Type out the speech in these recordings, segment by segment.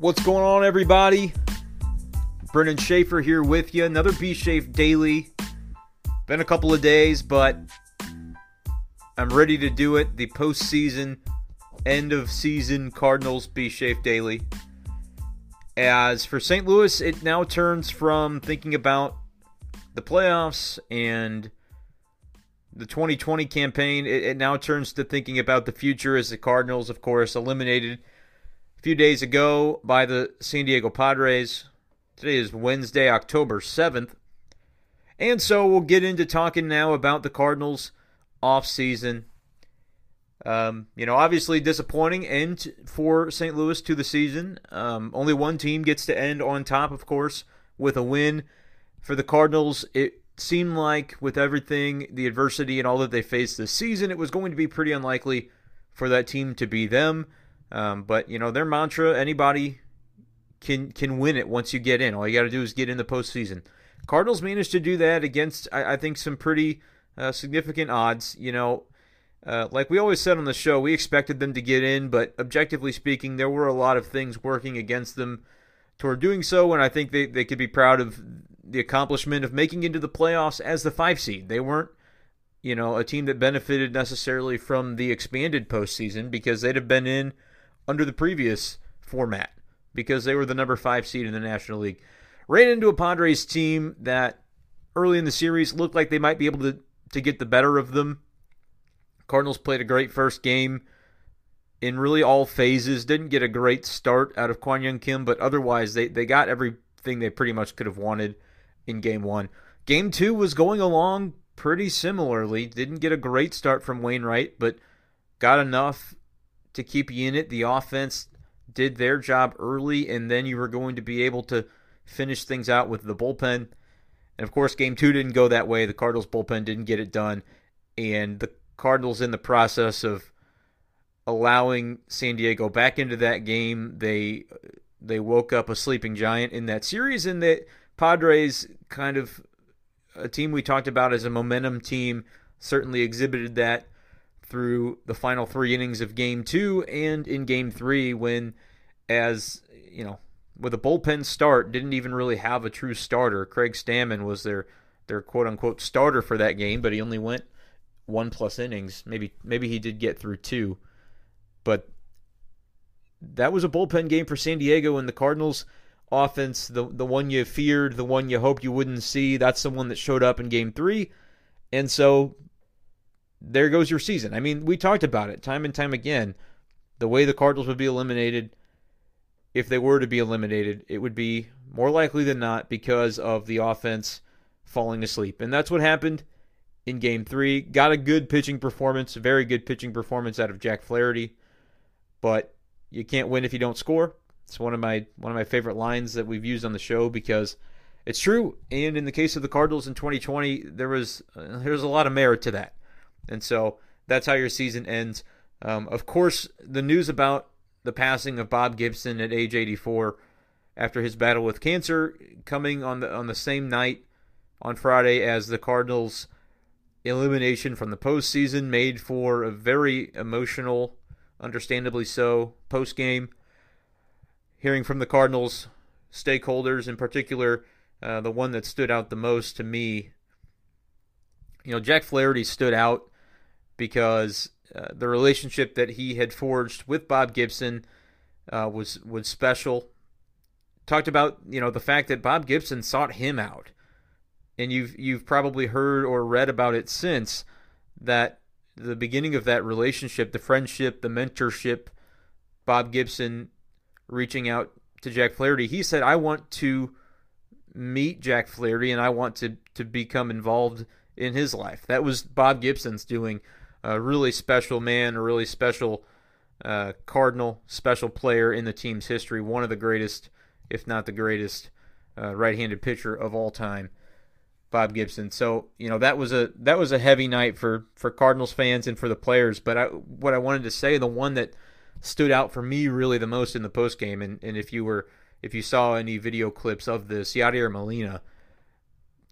What's going on, everybody? Brendan Schaefer here with you. Another B Shafe Daily. Been a couple of days, but I'm ready to do it. The postseason, end of season Cardinals B Shafe Daily. As for St. Louis, it now turns from thinking about the playoffs and the 2020 campaign, it, it now turns to thinking about the future as the Cardinals, of course, eliminated a few days ago by the San Diego Padres. Today is Wednesday, October 7th. And so we'll get into talking now about the Cardinals offseason. Um, you know, obviously disappointing end for St. Louis to the season. Um, only one team gets to end on top, of course, with a win. For the Cardinals, it seemed like with everything, the adversity and all that they faced this season, it was going to be pretty unlikely for that team to be them. Um, but you know their mantra: anybody can can win it once you get in. All you got to do is get in the postseason. Cardinals managed to do that against, I, I think, some pretty uh, significant odds. You know, uh, like we always said on the show, we expected them to get in, but objectively speaking, there were a lot of things working against them toward doing so, and I think they, they could be proud of the accomplishment of making into the playoffs as the five seed. They weren't, you know, a team that benefited necessarily from the expanded postseason because they'd have been in under the previous format because they were the number five seed in the National League. Ran into a Padres team that early in the series looked like they might be able to, to get the better of them. Cardinals played a great first game in really all phases. Didn't get a great start out of Kwang Hyun Kim, but otherwise they, they got everything they pretty much could have wanted in game one. Game two was going along pretty similarly. Didn't get a great start from Wainwright, but got enough to keep you in it. The offense did their job early, and then you were going to be able to finish things out with the bullpen. And of course, game two didn't go that way. The Cardinals bullpen didn't get it done. And the Cardinals, in the process of allowing San Diego back into that game, they they woke up a sleeping giant in that series. And the Padres, kind of a team we talked about as a momentum team, certainly exhibited that through the final three innings of game two and in game three when as you know with a bullpen start didn't even really have a true starter. Craig stammen was their their quote unquote starter for that game but he only went one plus innings. Maybe maybe he did get through two. But that was a bullpen game for san diego and the cardinals offense the the one you feared the one you hoped you wouldn't see that's the one that showed up in game three. And so there goes your season. I mean, we talked about it time and time again. The way the Cardinals would be eliminated, if they were to be eliminated, it would be more likely than not because of the offense falling asleep. And that's what happened in game three. Got a good pitching performance, a very good pitching performance out of Jack Flaherty. But you can't win if you don't score. It's one of my one of my favorite lines that we've used on the show because it's true. And in the case of the Cardinals in 2020, there was uh, there's a lot of merit to that. And so that's how your season ends. Um, of course, the news about the passing of Bob Gibson at age 84 after his battle with cancer coming on the on the same night on Friday as the Cardinals elimination from the postseason made for a very emotional, understandably so, post game. Hearing from the Cardinals stakeholders, in particular, uh, the one that stood out the most to me, you know, Jack Flaherty stood out because uh, the relationship that he had forged with Bob Gibson uh, was was special. Talked about you know the fact that Bob Gibson sought him out, and you've you've probably heard or read about it since that the beginning of that relationship, the friendship, the mentorship, Bob Gibson reaching out to Jack Flaherty. He said, "I want to meet Jack Flaherty, and I want to to become involved in his life. That was Bob Gibson's doing. A really special man, a really special uh, Cardinal, special player in the team's history, one of the greatest, if not the greatest, uh, right-handed pitcher of all time. Bob Gibson. So you know that was a that was a heavy night for for Cardinals fans and for the players. But I, what I wanted to say, the one that stood out for me really the most in the post game, and, and if you were if you saw any video clips of this, Yadier Molina,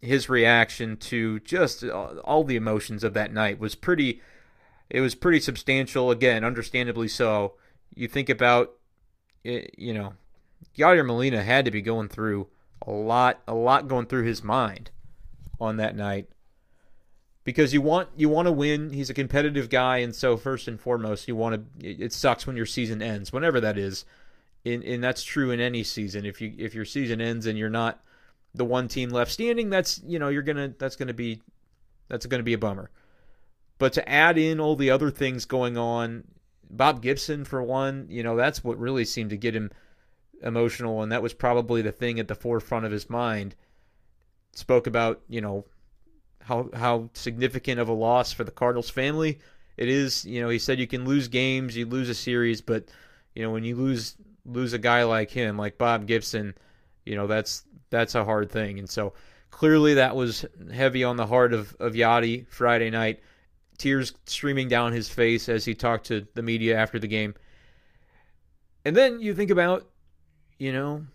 his reaction to just all the emotions of that night was pretty. It was pretty substantial. Again, understandably so. You think about, it, you know, Yadier Molina had to be going through a lot, a lot going through his mind on that night because you want you want to win. He's a competitive guy, and so first and foremost, you want to. It sucks when your season ends, whenever that is, and, and that's true in any season. If you if your season ends and you're not the one team left standing, that's you know you're gonna that's gonna be that's gonna be a bummer. But to add in all the other things going on, Bob Gibson for one, you know that's what really seemed to get him emotional, and that was probably the thing at the forefront of his mind. Spoke about you know how how significant of a loss for the Cardinals family it is. You know, he said you can lose games, you lose a series, but you know when you lose lose a guy like him, like Bob Gibson, you know that's that's a hard thing. And so clearly that was heavy on the heart of of Yadi Friday night. Tears streaming down his face as he talked to the media after the game. And then you think about, you know,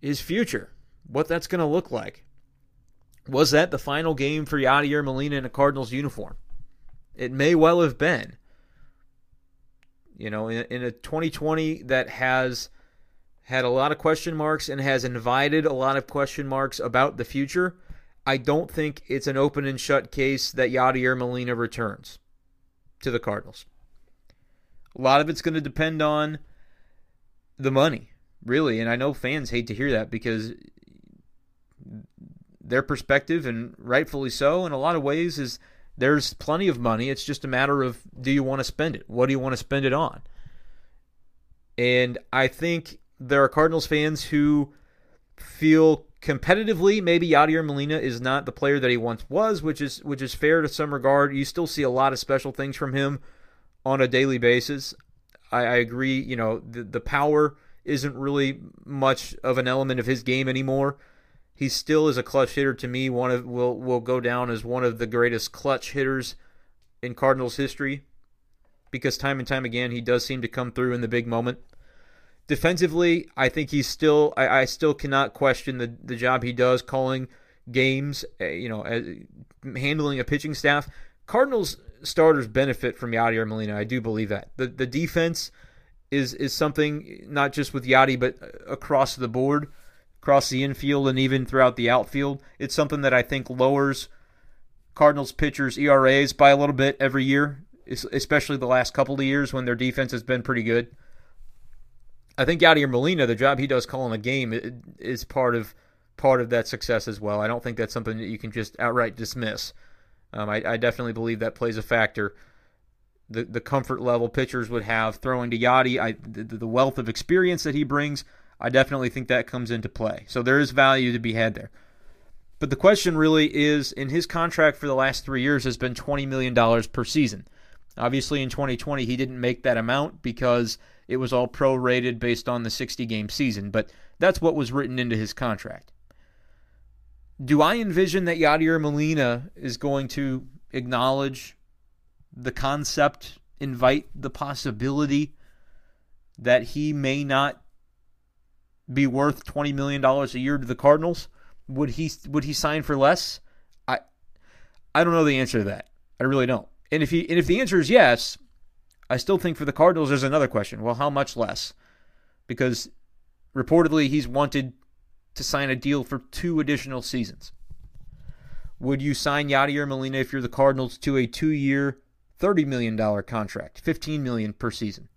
his future, what that's going to look like. Was that the final game for Yadier Molina in a Cardinals uniform? It may well have been. You know, in, in a 2020 that has had a lot of question marks and has invited a lot of question marks about the future, I don't think it's an open and shut case that Yadier Molina returns to the Cardinals. A lot of it's going to depend on the money, really. And I know fans hate to hear that because their perspective, and rightfully so, in a lot of ways, is there's plenty of money. It's just a matter of do you want to spend it? What do you want to spend it on? And I think there are Cardinals fans who feel competitively maybe Yadier Molina is not the player that he once was, which is which is fair to some regard. You still see a lot of special things from him on a daily basis. I, I agree. You know the the power isn't really much of an element of his game anymore he still is a clutch hitter to me. One of will will go down as one of the greatest clutch hitters in Cardinals history because time and time again he does seem to come through in the big moment. Defensively, I think he's still I, I still cannot question the the job he does calling games, eh, you know, as, handling a pitching staff. Cardinals starters benefit from Yadier Molina. I do believe that. The the defense is is something not just with Yadi but across the board across the infield and even throughout the outfield. It's something that I think lowers Cardinals pitchers' ERAs by a little bit every year, especially the last couple of years when their defense has been pretty good. I think Yadier Molina, the job he does calling a game, is part of part of that success as well. I don't think that's something that you can just outright dismiss. Um, I, I, definitely believe that plays a factor. The the comfort level pitchers would have throwing to Yadi, I, the, the wealth of experience that he brings. I definitely think that comes into play. So there is value to be had there. But the question really is in his contract for the last three years has been $20 million per season. Obviously, in 2020, he didn't make that amount because it was all prorated based on the 60 game season, but that's what was written into his contract. Do I envision that Yadier Molina is going to acknowledge the concept, invite the possibility that he may not be worth twenty million dollars a year to the Cardinals? Would he would he sign for less? I I don't know the answer to that. I really don't. And if he and if the answer is yes, I still think for the Cardinals there's another question. Well, how much less? Because reportedly he's wanted to sign a deal for two additional seasons. Would you sign Yadier Molina if you're the Cardinals to a two-year, $30 million contract, 15 million per season?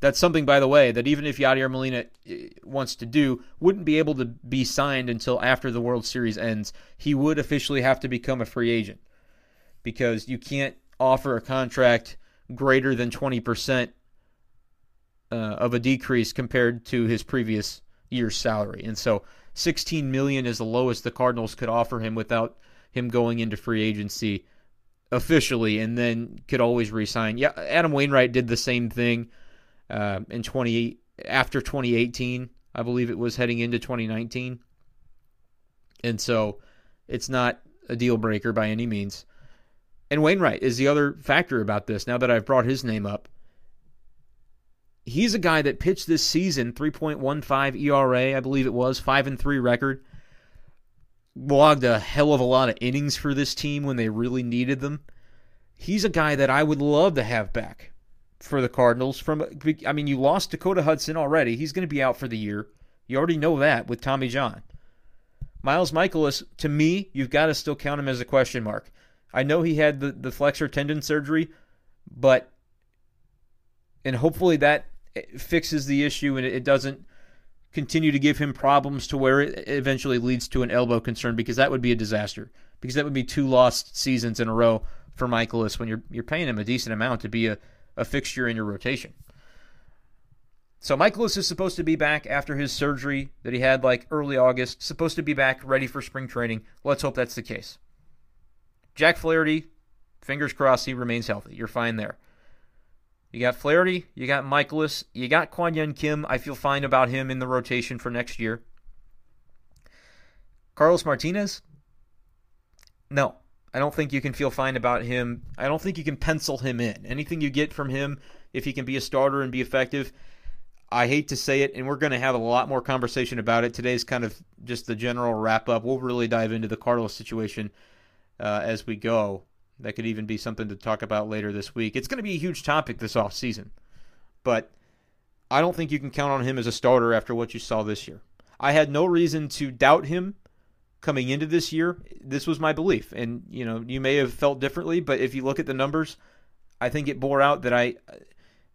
That's something, by the way, that even if Yadier Molina eh, wants to do, wouldn't be able to be signed until after the World Series ends. He would officially have to become a free agent because you can't offer a contract greater than 20% uh, of a decrease compared to his previous year's salary. And so 16 million is the lowest the Cardinals could offer him without him going into free agency officially and then could always resign. Yeah, Adam Wainwright did the same thing uh, in 20 after 2018, I believe it was heading into 2019. And so it's not a deal breaker by any means. And Wainwright is the other factor about this now that I've brought his name up. He's a guy that pitched this season 3.15 ERA, I believe it was, 5 and 3 record. Logged a hell of a lot of innings for this team when they really needed them. He's a guy that I would love to have back for the Cardinals from I mean you lost Dakota Hudson already. He's going to be out for the year. You already know that with Tommy John. Miles Mikolas, to me, you've got to still count him as a question mark. I know he had the, the flexor tendon surgery, but and hopefully that eh, fixes the issue and it doesn't continue to give him problems to where it eventually leads to an elbow concern because that would be a disaster. Because that would be two lost seasons in a row for Mikolas when you're you're paying him a decent amount to be a, a fixture in your rotation. So Mikolas is supposed to be back after his surgery that he had like early August, supposed to be back ready for spring training. Let's hope that's the case. Jack Flaherty, fingers crossed he remains healthy. You're fine there. You got Flaherty, you got Mikolas, you got Kwang Hyun Kim. I feel fine about him in the rotation for next year. Carlos Martinez? No. I don't think you can feel fine about him. I don't think you can pencil him in. Anything you get from him, if he can be a starter and be effective, I hate to say it, and we're going to have a lot more conversation about it. Today's kind of just the general wrap up. We'll really dive into the Cardinals situation uh, as we go. That could even be something to talk about later this week. It's going to be a huge topic this off season, but I don't think you can count on him as a starter after what you saw this year. I had no reason to doubt him coming into this year. This was my belief, and you know you may have felt differently, but if you look at the numbers, I think it bore out that I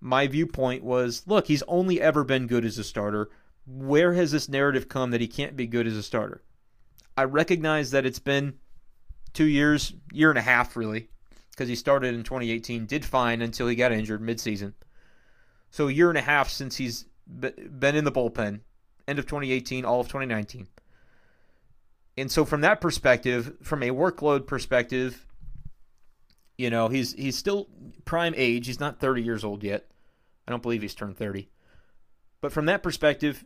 my viewpoint was look, he's only ever been good as a starter. Where has this narrative come that he can't be good as a starter? I recognize that it's been two years, year and a half, really, because he started in 2018, did fine until he got injured midseason. So a year and a half since he's been in the bullpen, end of 2018, all of 2019. And so from that perspective, from a workload perspective, you know, he's he's still prime age. He's not 30 years old yet. I don't believe he's turned 30. But from that perspective,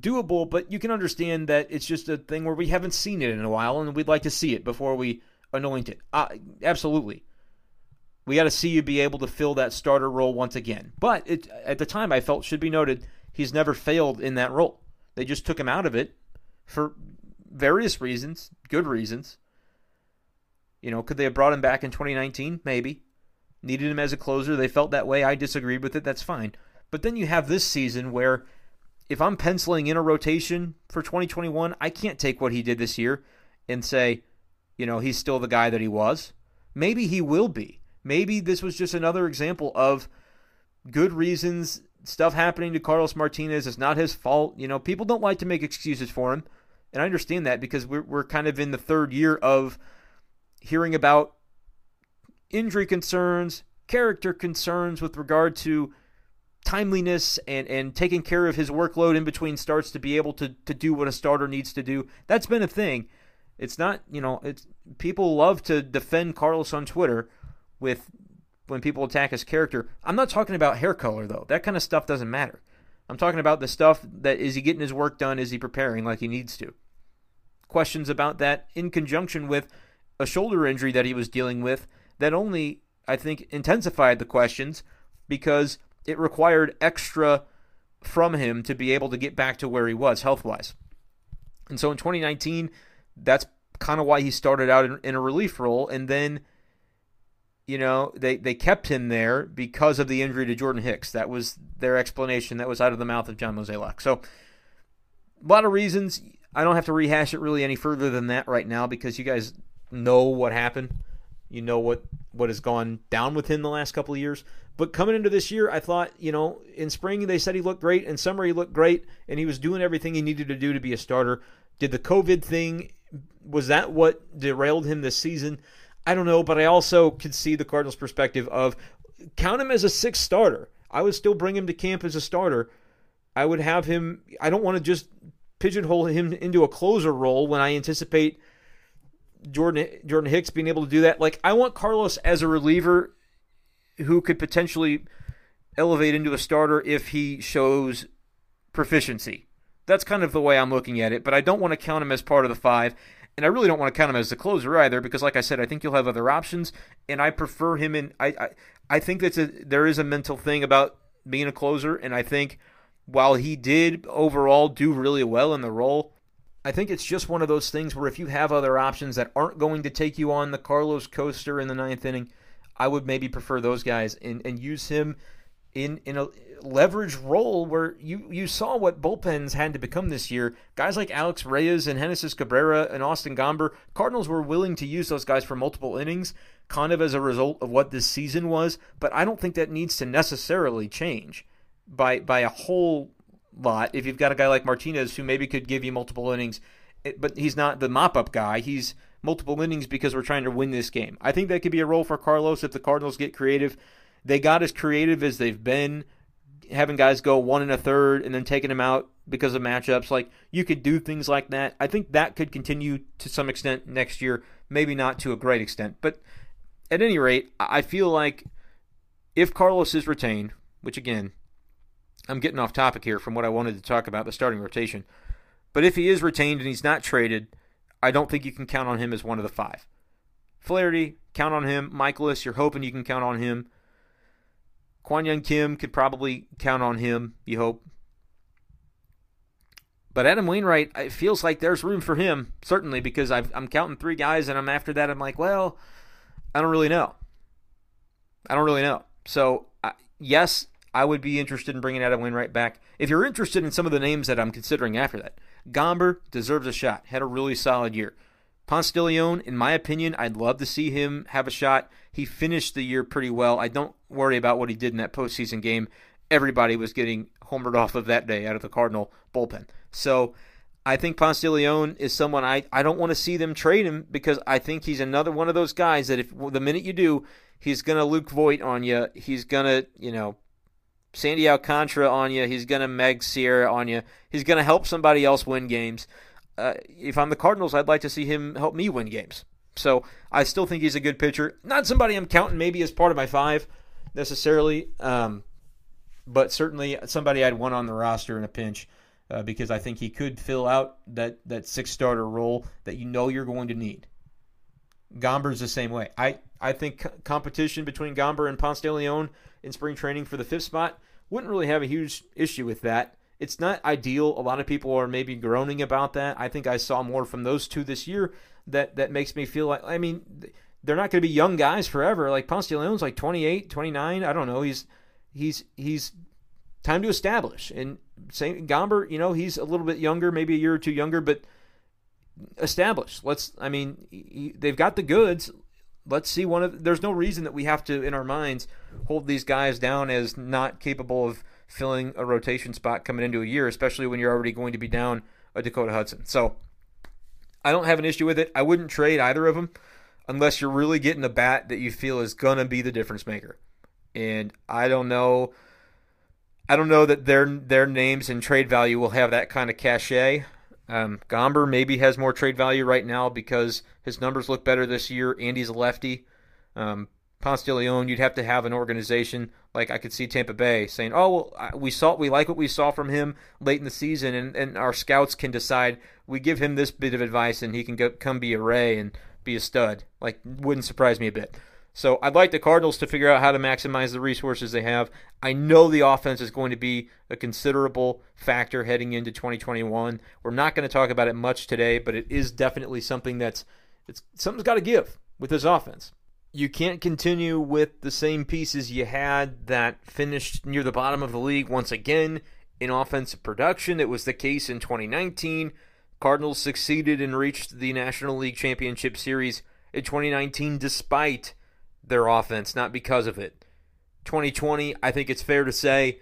doable, but you can understand that it's just a thing where we haven't seen it in a while and we'd like to see it before we anoint it. Uh, absolutely. We got to see you be able to fill that starter role once again. But it, at the time, I felt should be noted, he's never failed in that role. They just took him out of it for various reasons, good reasons. You know, could they have brought him back in 2019? Maybe needed him as a closer. They felt that way. I disagreed with it. That's fine. But then you have this season where if I'm penciling in a rotation for 2021, I can't take what he did this year and say, you know, he's still the guy that he was. Maybe he will be. Maybe this was just another example of good reasons, stuff happening to Carlos Martinez. It's not his fault. You know, people don't like to make excuses for him. And I understand that because we're, we're kind of in the third year of hearing about injury concerns, character concerns with regard to timeliness and, and taking care of his workload in between starts to be able to, to do what a starter needs to do. That's been a thing. It's not, you know, it's people love to defend Carlos on Twitter with when people attack his character. I'm not talking about hair color though. That kind of stuff doesn't matter. I'm talking about the stuff that is he getting his work done? Is he preparing like he needs to? Questions about that in conjunction with a shoulder injury that he was dealing with that only, I think, intensified the questions because it required extra from him to be able to get back to where he was health wise. And so in 2019, that's kind of why he started out in, in, a relief role. And then, you know, they, they kept him there because of the injury to Jordan Hicks. That was their explanation. That was out of the mouth of John Mozeliak. So, a lot of reasons. I don't have to rehash it really any further than that right now because you guys know what happened. You know what what has gone down with him the last couple of years. But coming into this year, I thought, you know, in spring they said he looked great, in summer he looked great, and he was doing everything he needed to do to be a starter. Did the COVID thing was that what derailed him this season? I don't know, but I also could see the Cardinals' perspective of count him as a sixth starter. I would still bring him to camp as a starter. I would have him. I don't want to just pigeonhole him into a closer role when I anticipate Jordan Jordan Hicks being able to do that. Like I want Carlos as a reliever who could potentially elevate into a starter if he shows proficiency. That's kind of the way I'm looking at it, but I don't want to count him as part of the five, and I really don't want to count him as the closer either, because like I said, I think you'll have other options, and I prefer him in. I I, I think that's a there is a mental thing about being a closer, and I think while he did overall do really well in the role, I think it's just one of those things where if you have other options that aren't going to take you on the Carlos coaster in the ninth inning, I would maybe prefer those guys and, and use him in in a leverage role where you you saw what bullpens had to become this year. Guys like Alex Reyes and Genesis Cabrera and Austin Gomber, Cardinals were willing to use those guys for multiple innings, kind of as a result of what this season was. But I don't think that needs to necessarily change by by a whole lot. If you've got a guy like Martinez who maybe could give you multiple innings, but he's not the mop up guy. He's multiple innings because we're trying to win this game. I think that could be a role for Carlos if the Cardinals get creative. They got as creative as they've been, having guys go one and a third and then taking them out because of matchups. Like you could do things like that. I think that could continue to some extent next year, maybe not to a great extent. But at any rate, I feel like if Carlos is retained, which again, I'm getting off topic here from what I wanted to talk about the starting rotation. But if he is retained and he's not traded, I don't think you can count on him as one of the five. Flaherty, count on him. Mikolas, you're hoping you can count on him. Kwang Hyun Kim could probably count on him, you hope. But Adam Wainwright, it feels like there's room for him, certainly, because i am counting three guys, and I'm after that, I'm like, well, I don't really know. I don't really know. So, uh, yes, I would be interested in bringing Adam Wainwright back. If you're interested in some of the names that I'm considering after that, Gomber deserves a shot. Had a really solid year. Leon, in my opinion, I'd love to see him have a shot. He finished the year pretty well. I don't worry about what he did in that postseason game. Everybody was getting homered off of that day out of the Cardinal bullpen. So I think Leon is someone I, I don't want to see them trade him because I think he's another one of those guys that if the minute you do, he's going to Luke Voit on you. He's going to, you know, Sandy Alcantara on you. He's going to Meg Sierra on you. He's going to help somebody else win games. Uh, if I'm the Cardinals, I'd like to see him help me win games. So I still think he's a good pitcher. Not somebody I'm counting maybe as part of my five necessarily, um, but certainly somebody I'd want on the roster in a pinch uh, because I think he could fill out that, that six starter role that you know you're going to need. Gomber's the same way. I, I think competition between Gomber and Ponce de Leon in spring training for the fifth spot wouldn't really have a huge issue with that. It's not ideal. A lot of people are maybe groaning about that. I think I saw more from those two this year that that makes me feel like I mean they're not going to be young guys forever. Like Ponce de Leon's like 28, 29. I don't know. He's he's he's time to establish. And same Gomber, you know, he's a little bit younger, maybe a year or two younger, but established. Let's. I mean, he, they've got the goods. Let's see one of. There's no reason that we have to, in our minds, hold these guys down as not capable of filling a rotation spot coming into a year, especially when you're already going to be down a Dakota Hudson. So I don't have an issue with it. I wouldn't trade either of them unless you're really getting a bat that you feel is gonna be the difference maker. And I don't know. I don't know that their their names and trade value will have that kind of cachet. Um, Gomber maybe has more trade value right now because his numbers look better this year. Andy's a lefty. Um, Ponce de Leon, you'd have to have an organization like I could see Tampa Bay saying, "Oh, well, we saw we like what we saw from him late in the season, and, and our scouts can decide we give him this bit of advice, and he can go, come be a Ray and be a stud." Like, wouldn't surprise me a bit. So I'd like the Cardinals to figure out how to maximize the resources they have. I know the offense is going to be a considerable factor heading into 2021. We're not going to talk about it much today, but it is definitely something that's it's something's got to give with this offense you can't continue with the same pieces you had that finished near the bottom of the league once again in offensive production. It was the case in 2019. Cardinals succeeded and reached the National League Championship Series in 2019 despite their offense, not because of it. 2020, I think it's fair to say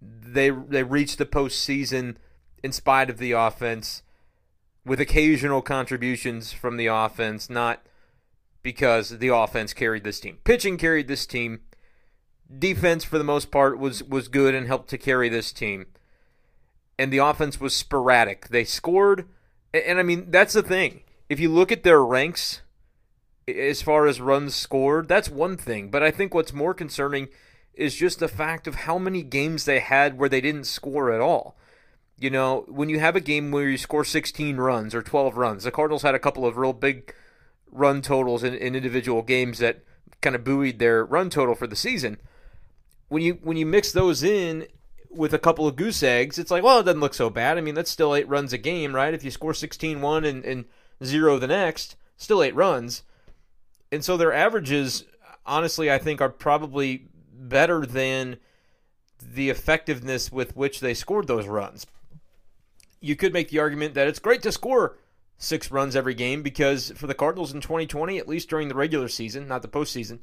they they reached the postseason in spite of the offense with occasional contributions from the offense, not because the offense carried this team. Pitching carried this team. Defense, for the most part, was was good and helped to carry this team. And the offense was sporadic. They scored, and, I mean that's the thing. if you look at their ranks as far as runs scored, that's one thing. But I think what's more concerning is just the fact of how many games they had where they didn't score at all. You know, when you have a game where you score 16 runs or 12 runs, the Cardinals had a couple of real big run totals in, in individual games that kind of buoyed their run total for the season. When you when you mix those in with a couple of goose eggs, it's like, well, it doesn't look so bad. I mean, that's still eight runs a game, right? If you score 16 one and, and zero the next, still eight runs. And so their averages, honestly, I think are probably better than the effectiveness with which they scored those runs. You could make the argument that it's great to score six runs every game because for the Cardinals in 2020, at least during the regular season, not the postseason,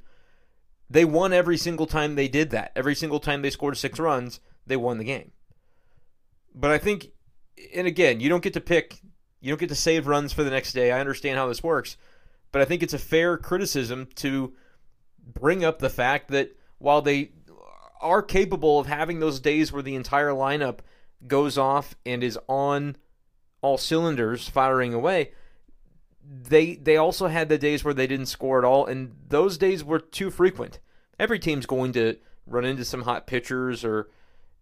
they won every single time they did that. Every single time they scored six runs, they won the game. But I think, and again, you don't get to pick, you don't get to save runs for the next day. I understand how this works, but I think it's a fair criticism to bring up the fact that while they are capable of having those days where the entire lineup goes off and is on all cylinders firing away, they they also had the days where they didn't score at all, and those days were too frequent. Every team's going to run into some hot pitchers or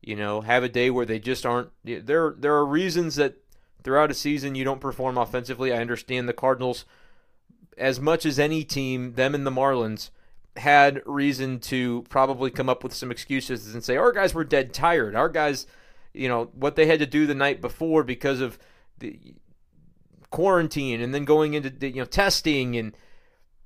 you know have a day where they just aren't. There there are reasons that throughout a season you don't perform offensively. I understand the Cardinals as much as any team, them and the Marlins had reason to probably come up with some excuses and say our guys were dead tired. Our guys, you know, what they had to do the night before because of the quarantine and then going into the, you know testing and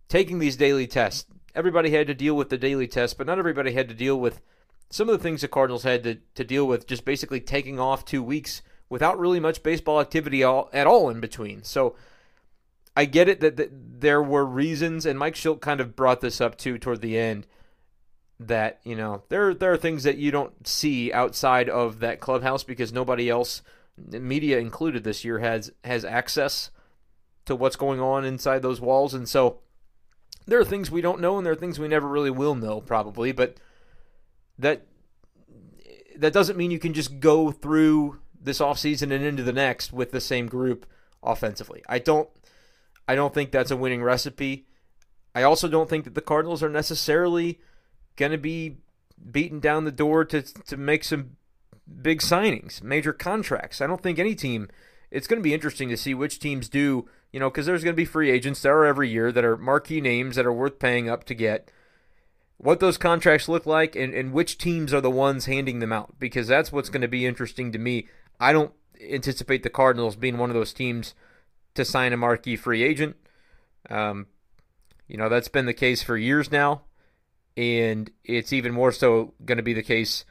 taking these daily tests. Everybody had to deal with the daily tests, but not everybody had to deal with some of the things the Cardinals had to, to deal with just basically taking off two weeks without really much baseball activity all, at all in between. So I get it that, that there were reasons, and Mike Shildt kind of brought this up too toward the end. That you know there there are things that you don't see outside of that clubhouse because nobody else, media included this year, has has access to what's going on inside those walls, and so there are things we don't know, and there are things we never really will know, probably. But that that doesn't mean you can just go through this offseason and into the next with the same group offensively. I don't I don't think that's a winning recipe. I also don't think that the Cardinals are necessarily going to be beaten down the door to to make some big signings, major contracts. I don't think any team. It's going to be interesting to see which teams do, you know, because there's going to be free agents there are every year that are marquee names that are worth paying up to get. What those contracts look like and, and which teams are the ones handing them out, because that's what's going to be interesting to me. I don't anticipate the Cardinals being one of those teams to sign a marquee free agent. Um, you know, that's been the case for years now, and it's even more so going to be the case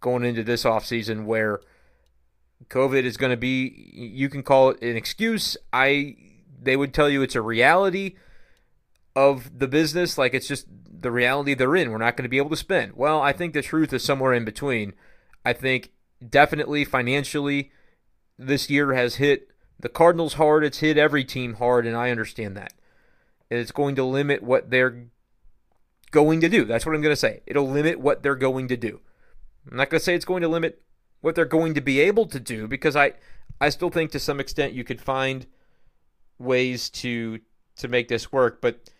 going into this offseason where COVID is going to be, you can call it an excuse. I they would tell you it's a reality of the business, like it's just the reality they're in. We're not going to be able to spend. Well, I think the truth is somewhere in between. I think definitely financially, this year has hit the Cardinals hard. It's hit every team hard, and I understand that. It's going to limit what they're going to do. That's what I'm going to say. It'll limit what they're going to do. I'm not going to say it's going to limit what they're going to be able to do because I, I still think to some extent you could find ways to to make this work, but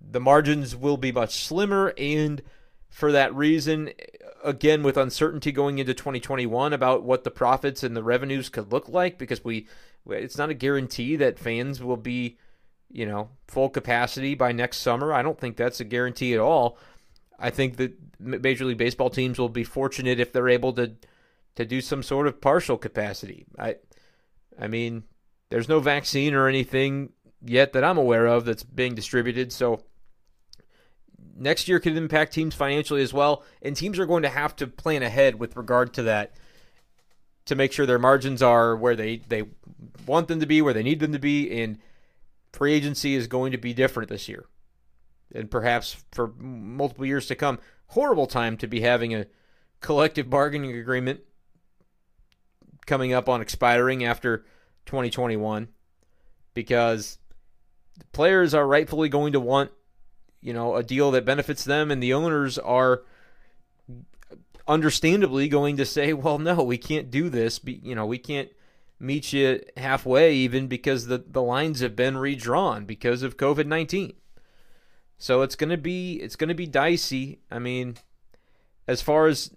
the margins will be much slimmer, and for that reason, again with uncertainty going into 2021 about what the profits and the revenues could look like because we it's not a guarantee that fans will be, you know, full capacity by next summer. I don't think that's a guarantee at all. I think that Major League Baseball teams will be fortunate if they're able to to do some sort of partial capacity. I I mean, there's no vaccine or anything yet that I'm aware of that's being distributed, so next year could impact teams financially as well, and teams are going to have to plan ahead with regard to that to make sure their margins are where they, they want them to be, where they need them to be, and free agency is going to be different this year. And perhaps for multiple years to come. Horrible time to be having a collective bargaining agreement coming up on expiring after 2021 because players are rightfully going to want you know a deal that benefits them and the owners are understandably going to say, well, no, we can't do this. You know, we can't meet you halfway, even because the, the lines have been redrawn because of COVID 19. So it's gonna be it's gonna be dicey. I mean, as far as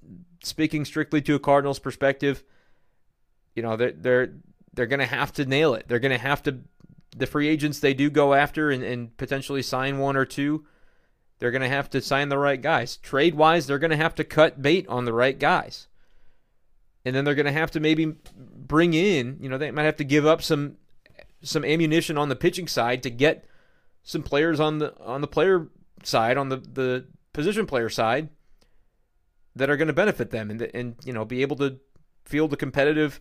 speaking strictly to a Cardinals perspective, you know they're they're they're gonna have to nail it. They're gonna have to the free agents they do go after and, and potentially sign one or two. They're gonna have to sign the right guys. Trade wise, they're gonna have to cut bait on the right guys. And then they're gonna have to maybe bring in, you know, they might have to give up some some ammunition on the pitching side to get some players on the on the player side, on the, the position player side, that are going to benefit them and and you know be able to field a competitive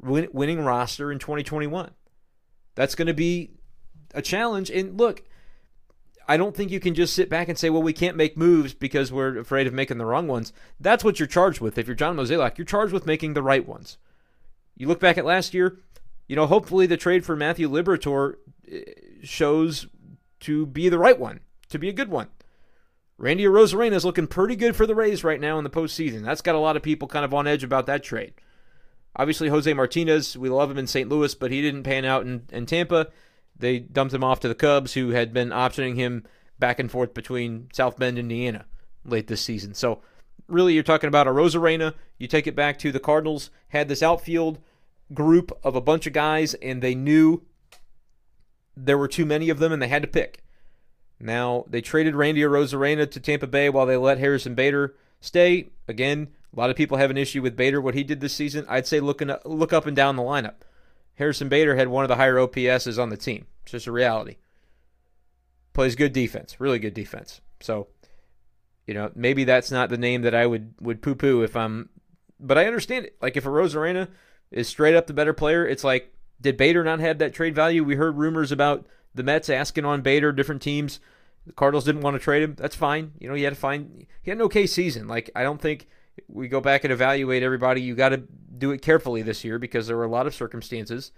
win, winning roster in 2021. That's going to be a challenge. And look, I don't think you can just sit back and say, well, we can't make moves because we're afraid of making the wrong ones. That's what you're charged with. If you're John Mozeliak, you're charged with making the right ones. You look back at last year, you know, hopefully the trade for Matthew Liberatore eh, shows to be the right one, to be a good one. Randy Arozarena is looking pretty good for the Rays right now in the postseason. That's got a lot of people kind of on edge about that trade. Obviously, Jose Martinez, we love him in St. Louis, but he didn't pan out in, in Tampa. They dumped him off to the Cubs, who had been optioning him back and forth between South Bend, Indiana late this season. So, really, you're talking about a Arozarena. You take it back to the Cardinals, had this outfield group of a bunch of guys, and they knew there were too many of them, and they had to pick. Now, they traded Randy Arozarena to Tampa Bay while they let Harrison Bader stay. Again, a lot of people have an issue with Bader, what he did this season. I'd say looking look up and down the lineup. Harrison Bader had one of the higher OPSs on the team. It's just a reality. Plays good defense, really good defense. So, you know, maybe that's not the name that I would would poo poo if I'm, but I understand it. Like if Arozarena is straight up the better player, it's like, did Bader not have that trade value? We heard rumors about the Mets asking on Bader, different teams. The Cardinals didn't want to trade him. That's fine. You know, he had to find he had an okay season. Like I don't think we go back and evaluate everybody. You got to do it carefully this year because there were a lot of circumstances.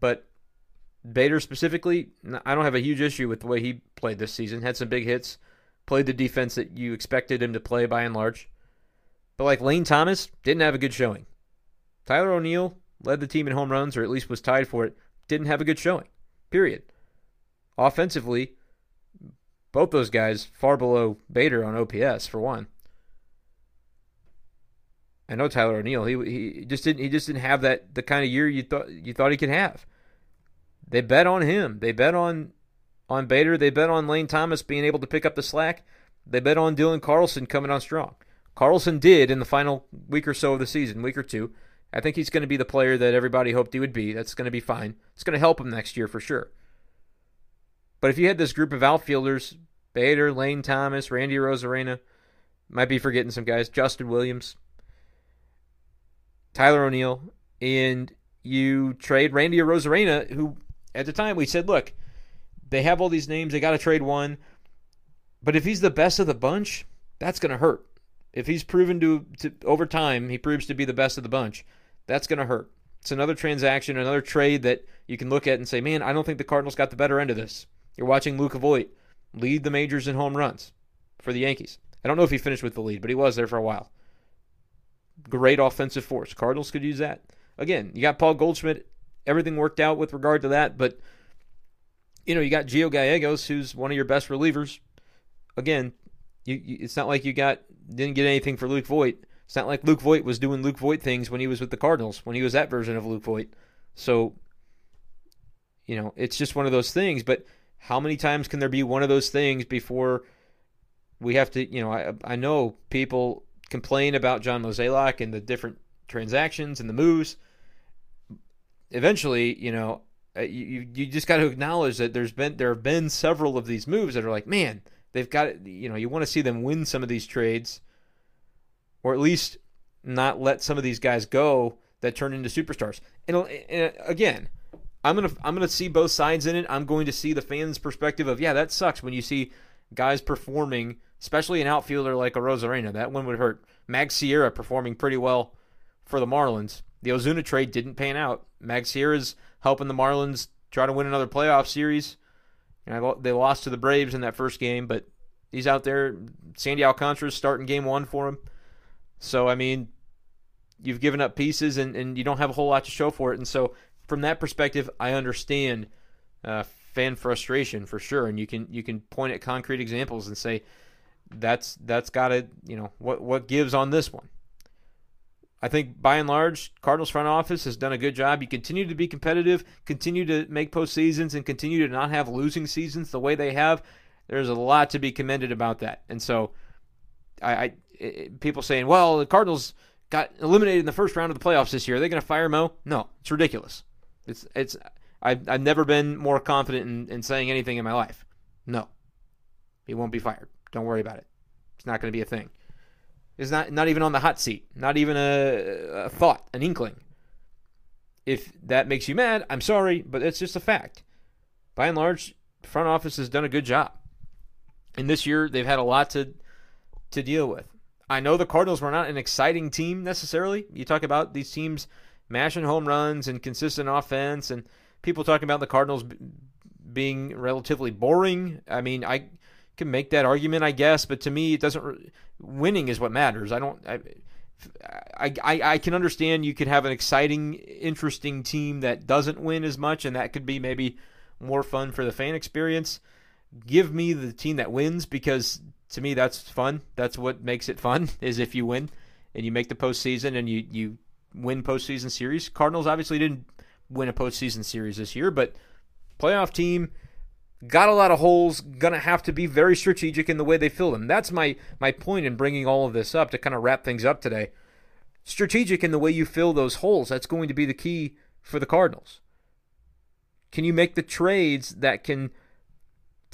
But Bader specifically, I don't have a huge issue with the way he played this season. Had some big hits, played the defense that you expected him to play by and large. But like Lane Thomas didn't have a good showing. Tyler O'Neill led the team in home runs, or at least was tied for it. Didn't have a good showing. Period. Offensively, both those guys far below Bader on OPS for one. I know Tyler O'Neill. He he just didn't he just didn't have that the kind of year you thought you thought he could have. They bet on him. They bet on on Bader. They bet on Lane Thomas being able to pick up the slack. They bet on Dylan Carlson coming on strong. Carlson did in the final week or so of the season, week or two. I think he's going to be the player that everybody hoped he would be. That's going to be fine. It's going to help him next year for sure. But if you had this group of outfielders, Bader, Lane Thomas, Randy Arozarena, might be forgetting some guys, Justin Williams, Tyler O'Neill, and you trade Randy Arozarena, who at the time we said, look, they have all these names, they got to trade one. But if he's the best of the bunch, that's going to hurt. If he's proven to, to over time, he proves to be the best of the bunch, that's going to hurt. It's another transaction, another trade that you can look at and say, man, I don't think the Cardinals got the better end of this. You're watching Luke Voit lead the majors in home runs for the Yankees. I don't know if he finished with the lead, but he was there for a while great offensive force. Cardinals could use that. Again, you got Paul Goldschmidt. Everything worked out with regard to that, but you know you got Gio Gallegos, who's one of your best relievers. Again, you, you, it's not like you got didn't get anything for Luke Voit. It's not like Luke Voit was doing Luke Voit things when he was with the Cardinals, when he was that version of Luke Voit. So, you know, it's just one of those things. But how many times can there be one of those things before we have to? You know, I I know people complain about John Mozeliak and the different transactions and the moves. Eventually, you know, uh, you you just got to acknowledge that there's been there have been several of these moves that are like, man, they've got you know, you want to see them win some of these trades, or at least not let some of these guys go that turn into superstars. And, and again, I'm gonna I'm gonna see both sides in it. I'm going to see the fans' perspective of yeah, that sucks when you see guys performing especially an outfielder like a Arozarena. That one would hurt. Mag Sierra performing pretty well for the Marlins. The Ozuna trade didn't pan out. Mag Sierra's helping the Marlins try to win another playoff series. And they lost to the Braves in that first game, but he's out there. Sandy Alcantara's starting game one for him. So, I mean, you've given up pieces and, and you don't have a whole lot to show for it. And so, from that perspective, I understand uh, fan frustration for sure. And you can you can point at concrete examples and say that's that's got to you know what what gives on this one. I think by and large, Cardinals front office has done a good job. You continue to be competitive, continue to make postseasons, and continue to not have losing seasons the way they have. There's a lot to be commended about that. And so, I, I people saying, well, the Cardinals got eliminated in the first round of the playoffs this year. Are they going to fire Mo? No, it's ridiculous. It's it's I've, I've never been more confident in, in saying anything in my life. No, he won't be fired. Don't worry about it. It's not going to be a thing. It's not not even on the hot seat. Not even a, a thought, an inkling. If that makes you mad, I'm sorry, but it's just a fact. By and large, front office has done a good job. And this year they've had a lot to to deal with. I know the Cardinals were not an exciting team necessarily. You talk about these teams mashing home runs and consistent offense, and people talking about the Cardinals being relatively boring. I mean, I can make that argument, I guess, but to me, it doesn't. Winning is what matters. I don't. I, I, I can understand you could have an exciting, interesting team that doesn't win as much, and that could be maybe more fun for the fan experience. Give me the team that wins because to me that's fun. That's what makes it fun is if you win and you make the postseason and you you win postseason series. Cardinals obviously didn't win a postseason series this year, but playoff team got a lot of holes. Gonna have to be very strategic in the way they fill them. That's my my point in bringing all of this up to kind of wrap things up today. Strategic in the way you fill those holes. That's going to be the key for the Cardinals. Can you make the trades that can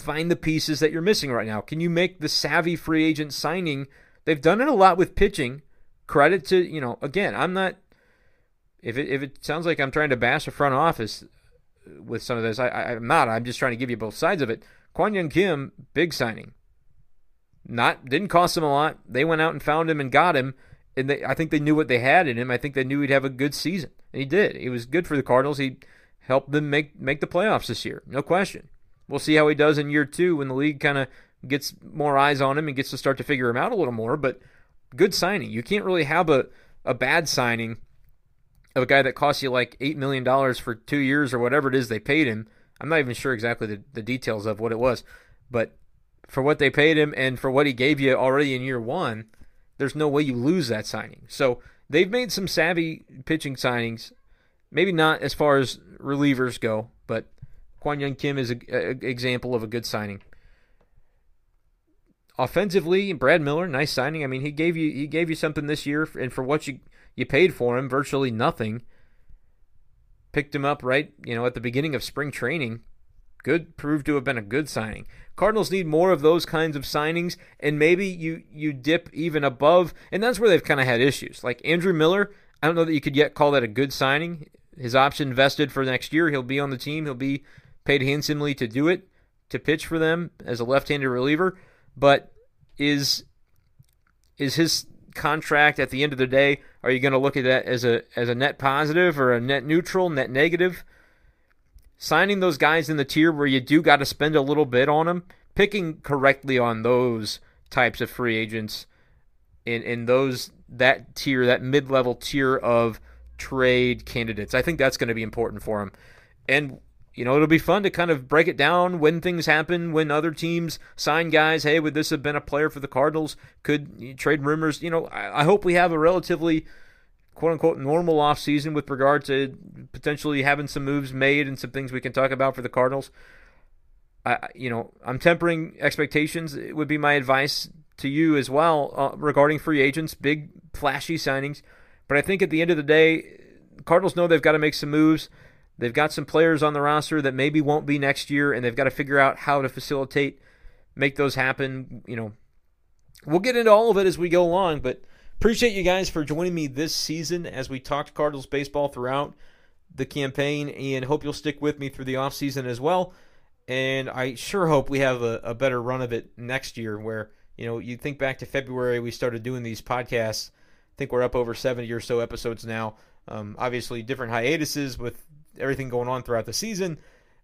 find the pieces that you're missing right now? Can you make the savvy free agent signing? They've done it a lot with pitching. Credit to, you know, again, I'm not if it if it sounds like I'm trying to bash a front office with some of this, I, am not. I'm just trying to give you both sides of it. Kwang Hyun Kim, big signing. Not didn't cost them a lot. They went out and found him and got him, and they, I think they knew what they had in him. I think they knew he'd have a good season, and he did. He was good for the Cardinals. He helped them make make the playoffs this year, no question. We'll see how he does in year two when the league kind of gets more eyes on him and gets to start to figure him out a little more. But good signing. You can't really have a, a bad signing of a guy that cost you like $8 million for two years or whatever it is they paid him. I'm not even sure exactly the, the details of what it was. But for what they paid him and for what he gave you already in year one, there's no way you lose that signing. So they've made some savvy pitching signings. Maybe not as far as relievers go, but Kwang Hyun Kim is an example of a good signing. Offensively, Brad Miller, nice signing. I mean, he gave you he gave you something this year, and for what you you paid for him, virtually nothing. Picked him up right, you know, at the beginning of spring training. Good, proved to have been a good signing. Cardinals need more of those kinds of signings, and maybe you you dip even above, and that's where they've kind of had issues. Like Andrew Miller, I don't know that you could yet call that a good signing. His option vested for next year. He'll be on the team. He'll be paid handsomely to do it, to pitch for them as a left-handed reliever. But is is his contract at the end of the day? Are you going to look at that as a as a net positive or a net neutral, net negative? Signing those guys in the tier where you do got to spend a little bit on them, picking correctly on those types of free agents in in those that tier, that mid-level tier of trade candidates. I think that's going to be important for him. And you know, it'll be fun to kind of break it down when things happen, when other teams sign guys. Hey, would this have been a player for the Cardinals? Could trade rumors? You know, I, I hope we have a relatively quote unquote normal off season with regard to potentially having some moves made and some things we can talk about for the Cardinals. I, you know, I'm tempering expectations. It would be my advice to you as well uh, regarding free agents, big flashy signings. But I think at the end of the day, Cardinals know they've got to make some moves. They've got some players on the roster that maybe won't be next year, and they've got to figure out how to facilitate, make those happen. You know, we'll get into all of it as we go along, but appreciate you guys for joining me this season as we talked Cardinals baseball throughout the campaign, and hope you'll stick with me through the offseason as well. And I sure hope we have a, a better run of it next year where, you know, you think back to February, we started doing these podcasts. I think we're up over 70 or so episodes now. Um, obviously, different hiatuses with everything going on throughout the season.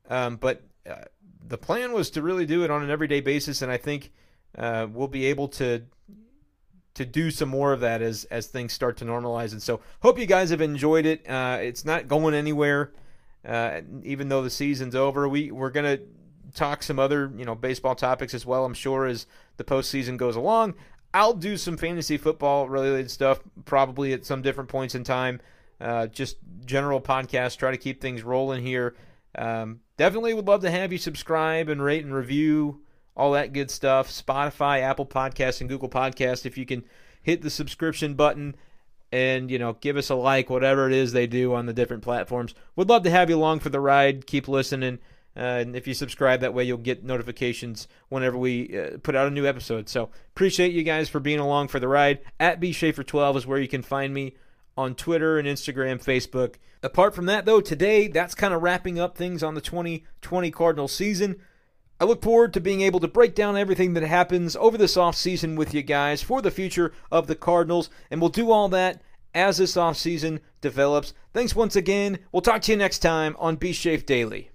Um, but uh, the plan was to really do it on an everyday basis, and I think uh, we'll be able to to do some more of that as as things start to normalize. And so, hope you guys have enjoyed it. Uh, it's not going anywhere, uh, even though the season's over. We we're gonna talk some other you know baseball topics as well. I'm sure as the postseason goes along. I'll do some fantasy football related stuff probably at some different points in time. Uh, just general podcast, try to keep things rolling here. Um, definitely would love to have you subscribe and rate and review all that good stuff. Spotify, Apple Podcasts, and Google Podcasts. If you can hit the subscription button and you know give us a like, whatever it is they do on the different platforms. Would love to have you along for the ride. Keep listening. Uh, and if you subscribe that way, you'll get notifications whenever we uh, put out a new episode. So appreciate you guys for being along for the ride. At bschaefer12 is where you can find me on Twitter and Instagram, Facebook. Apart from that, though, today that's kind of wrapping up things on the 2020 Cardinal season. I look forward to being able to break down everything that happens over this offseason with you guys for the future of the Cardinals, and we'll do all that as this offseason develops. Thanks once again. We'll talk to you next time on Be Shafe Daily.